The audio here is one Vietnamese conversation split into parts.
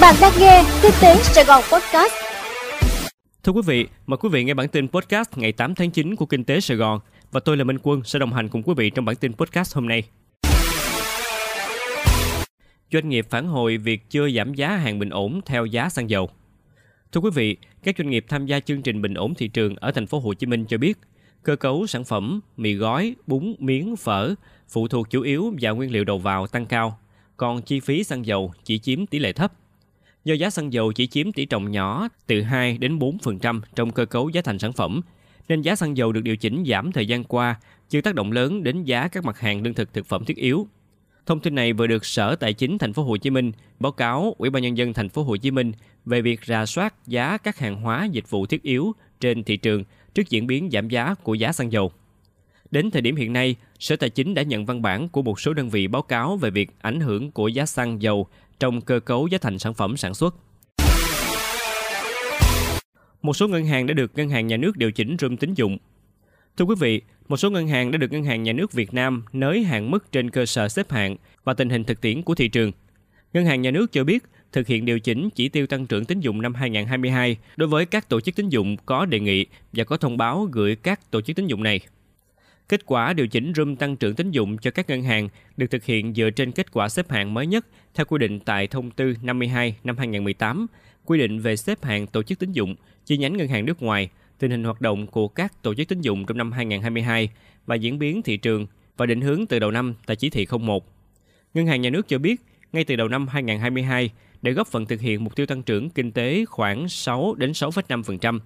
Bạn đang nghe Kinh tế Sài Gòn Podcast. Thưa quý vị, mời quý vị nghe bản tin podcast ngày 8 tháng 9 của Kinh tế Sài Gòn và tôi là Minh Quân sẽ đồng hành cùng quý vị trong bản tin podcast hôm nay. Doanh nghiệp phản hồi việc chưa giảm giá hàng bình ổn theo giá xăng dầu. Thưa quý vị, các doanh nghiệp tham gia chương trình bình ổn thị trường ở thành phố Hồ Chí Minh cho biết, cơ cấu sản phẩm mì gói, bún, miếng, phở phụ thuộc chủ yếu vào nguyên liệu đầu vào tăng cao, còn chi phí xăng dầu chỉ chiếm tỷ lệ thấp. Do giá xăng dầu chỉ chiếm tỷ trọng nhỏ từ 2 đến 4% trong cơ cấu giá thành sản phẩm, nên giá xăng dầu được điều chỉnh giảm thời gian qua chưa tác động lớn đến giá các mặt hàng lương thực thực phẩm thiết yếu. Thông tin này vừa được Sở Tài chính Thành phố Hồ Chí Minh báo cáo Ủy ban nhân dân Thành phố Hồ Chí Minh về việc rà soát giá các hàng hóa dịch vụ thiết yếu trên thị trường trước diễn biến giảm giá của giá xăng dầu. Đến thời điểm hiện nay, Sở Tài chính đã nhận văn bản của một số đơn vị báo cáo về việc ảnh hưởng của giá xăng dầu trong cơ cấu giá thành sản phẩm sản xuất. Một số ngân hàng đã được Ngân hàng Nhà nước điều chỉnh room tín dụng. Thưa quý vị, một số ngân hàng đã được Ngân hàng Nhà nước Việt Nam nới hạn mức trên cơ sở xếp hạng và tình hình thực tiễn của thị trường. Ngân hàng Nhà nước cho biết thực hiện điều chỉnh chỉ tiêu tăng trưởng tín dụng năm 2022 đối với các tổ chức tín dụng có đề nghị và có thông báo gửi các tổ chức tín dụng này. Kết quả điều chỉnh room tăng trưởng tín dụng cho các ngân hàng được thực hiện dựa trên kết quả xếp hạng mới nhất theo quy định tại Thông tư 52 năm 2018, quy định về xếp hạng tổ chức tín dụng, chi nhánh ngân hàng nước ngoài, tình hình hoạt động của các tổ chức tín dụng trong năm 2022 và diễn biến thị trường và định hướng từ đầu năm tại chỉ thị 01. Ngân hàng nhà nước cho biết, ngay từ đầu năm 2022, để góp phần thực hiện mục tiêu tăng trưởng kinh tế khoảng 6 đến 6,5%,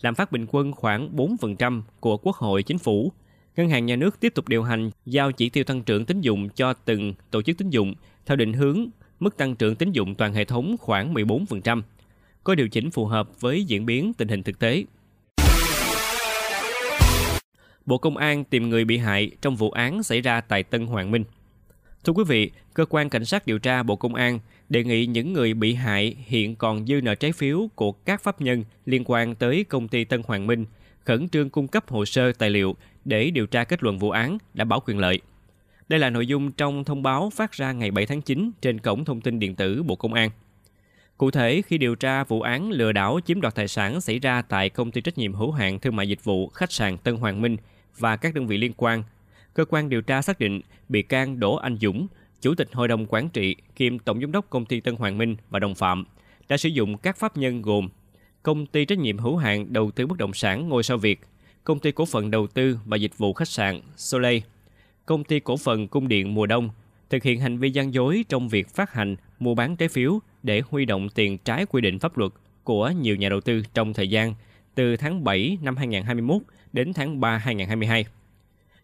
làm phát bình quân khoảng 4% của Quốc hội chính phủ, Ngân hàng nhà nước tiếp tục điều hành giao chỉ tiêu tăng trưởng tín dụng cho từng tổ chức tín dụng theo định hướng mức tăng trưởng tín dụng toàn hệ thống khoảng 14%, có điều chỉnh phù hợp với diễn biến tình hình thực tế. Bộ Công an tìm người bị hại trong vụ án xảy ra tại Tân Hoàng Minh. Thưa quý vị, cơ quan cảnh sát điều tra Bộ Công an đề nghị những người bị hại hiện còn dư nợ trái phiếu của các pháp nhân liên quan tới công ty Tân Hoàng Minh khẩn trương cung cấp hồ sơ tài liệu để điều tra kết luận vụ án, đảm bảo quyền lợi. Đây là nội dung trong thông báo phát ra ngày 7 tháng 9 trên cổng thông tin điện tử Bộ Công an. Cụ thể, khi điều tra vụ án lừa đảo chiếm đoạt tài sản xảy ra tại công ty trách nhiệm hữu hạn thương mại dịch vụ khách sạn Tân Hoàng Minh và các đơn vị liên quan, cơ quan điều tra xác định bị can Đỗ Anh Dũng, chủ tịch hội đồng quản trị kiêm tổng giám đốc công ty Tân Hoàng Minh và đồng phạm đã sử dụng các pháp nhân gồm công ty trách nhiệm hữu hạn đầu tư bất động sản ngôi sao Việt, công ty cổ phần đầu tư và dịch vụ khách sạn Soleil, công ty cổ phần cung điện mùa đông thực hiện hành vi gian dối trong việc phát hành, mua bán trái phiếu để huy động tiền trái quy định pháp luật của nhiều nhà đầu tư trong thời gian từ tháng 7 năm 2021 đến tháng 3 2022.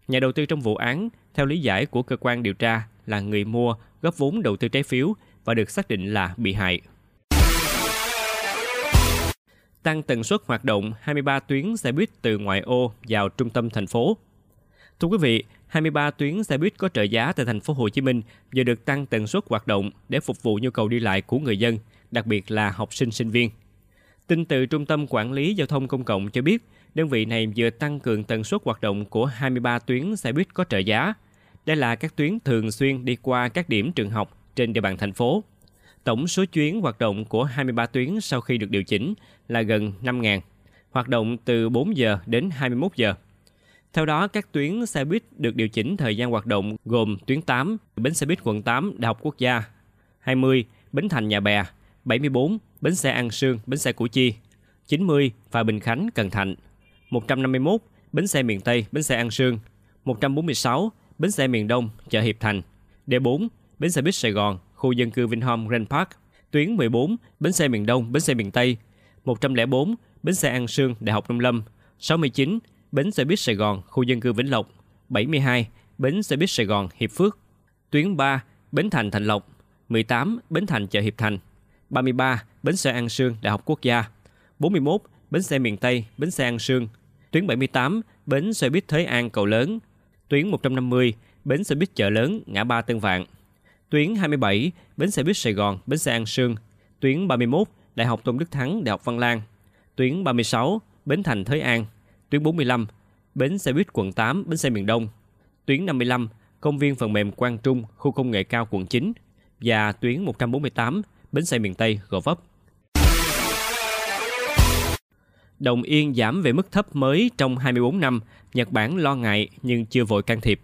Nhà đầu tư trong vụ án, theo lý giải của cơ quan điều tra, là người mua góp vốn đầu tư trái phiếu và được xác định là bị hại tăng tần suất hoạt động 23 tuyến xe buýt từ ngoại ô vào trung tâm thành phố. Thưa quý vị, 23 tuyến xe buýt có trợ giá tại thành phố Hồ Chí Minh vừa được tăng tần suất hoạt động để phục vụ nhu cầu đi lại của người dân, đặc biệt là học sinh sinh viên. Tin từ Trung tâm Quản lý Giao thông Công cộng cho biết, đơn vị này vừa tăng cường tần suất hoạt động của 23 tuyến xe buýt có trợ giá. Đây là các tuyến thường xuyên đi qua các điểm trường học trên địa bàn thành phố. Tổng số chuyến hoạt động của 23 tuyến sau khi được điều chỉnh là gần 5.000, hoạt động từ 4 giờ đến 21 giờ. Theo đó, các tuyến xe buýt được điều chỉnh thời gian hoạt động gồm tuyến 8, bến xe buýt quận 8, Đại học Quốc gia, 20, Bến Thành Nhà Bè, 74, bến xe An Sương, bến xe Củ Chi, 90, Phà Bình Khánh, Cần Thạnh, 151, bến xe miền Tây, bến xe An Sương, 146, bến xe miền Đông, chợ Hiệp Thành, D4, bến xe buýt Sài Gòn, khu dân cư Vinhome Grand Park, tuyến 14, bến xe miền Đông, bến xe miền Tây, 104, bến xe An Sương, Đại học Nông Lâm, 69, bến xe buýt Sài Gòn, khu dân cư Vĩnh Lộc, 72, bến xe buýt Sài Gòn, Hiệp Phước, tuyến 3, bến Thành Thành Lộc, 18, bến Thành chợ Hiệp Thành, 33, bến xe An Sương, Đại học Quốc gia, 41, bến xe miền Tây, bến xe An Sương, tuyến 78, bến xe buýt Thới An Cầu Lớn, tuyến 150, bến xe buýt chợ lớn, ngã ba Tân Vạn, tuyến 27, bến xe buýt Sài Gòn, bến xe An Sương, tuyến 31, Đại học Tôn Đức Thắng, Đại học Văn Lang, tuyến 36, Bến Thành Thới An, tuyến 45, bến xe buýt quận 8, bến xe miền Đông, tuyến 55, công viên phần mềm Quang Trung, khu công nghệ cao quận 9 và tuyến 148, bến xe miền Tây, Gò Vấp. Đồng yên giảm về mức thấp mới trong 24 năm, Nhật Bản lo ngại nhưng chưa vội can thiệp.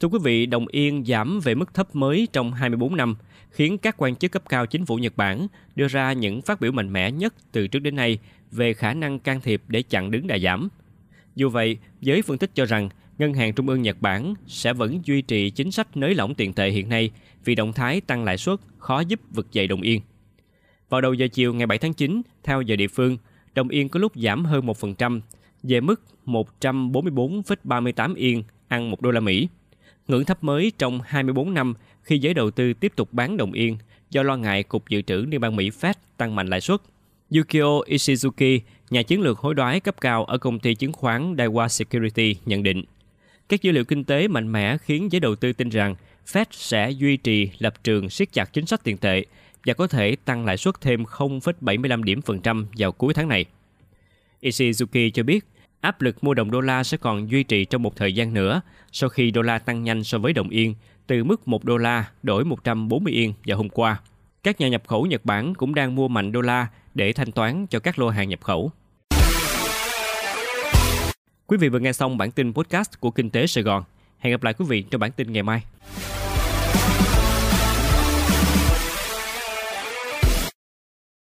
Thưa quý vị, đồng yên giảm về mức thấp mới trong 24 năm, khiến các quan chức cấp cao chính phủ Nhật Bản đưa ra những phát biểu mạnh mẽ nhất từ trước đến nay về khả năng can thiệp để chặn đứng đà giảm. Dù vậy, giới phân tích cho rằng Ngân hàng Trung ương Nhật Bản sẽ vẫn duy trì chính sách nới lỏng tiền tệ hiện nay vì động thái tăng lãi suất khó giúp vực dậy đồng yên. Vào đầu giờ chiều ngày 7 tháng 9, theo giờ địa phương, đồng yên có lúc giảm hơn 1%, về mức 144,38 yên ăn 1 đô la Mỹ. Ngưỡng thấp mới trong 24 năm khi giới đầu tư tiếp tục bán đồng yên do lo ngại Cục Dự trữ Liên bang Mỹ Fed tăng mạnh lãi suất. Yukio Ishizuki, nhà chiến lược hối đoái cấp cao ở công ty chứng khoán Daiwa Security nhận định, các dữ liệu kinh tế mạnh mẽ khiến giới đầu tư tin rằng Fed sẽ duy trì lập trường siết chặt chính sách tiền tệ và có thể tăng lãi suất thêm 0,75 điểm phần trăm vào cuối tháng này. Ishizuki cho biết áp lực mua đồng đô la sẽ còn duy trì trong một thời gian nữa sau khi đô la tăng nhanh so với đồng yên, từ mức 1 đô la đổi 140 yên vào hôm qua. Các nhà nhập khẩu Nhật Bản cũng đang mua mạnh đô la để thanh toán cho các lô hàng nhập khẩu. Quý vị vừa nghe xong bản tin podcast của Kinh tế Sài Gòn. Hẹn gặp lại quý vị trong bản tin ngày mai.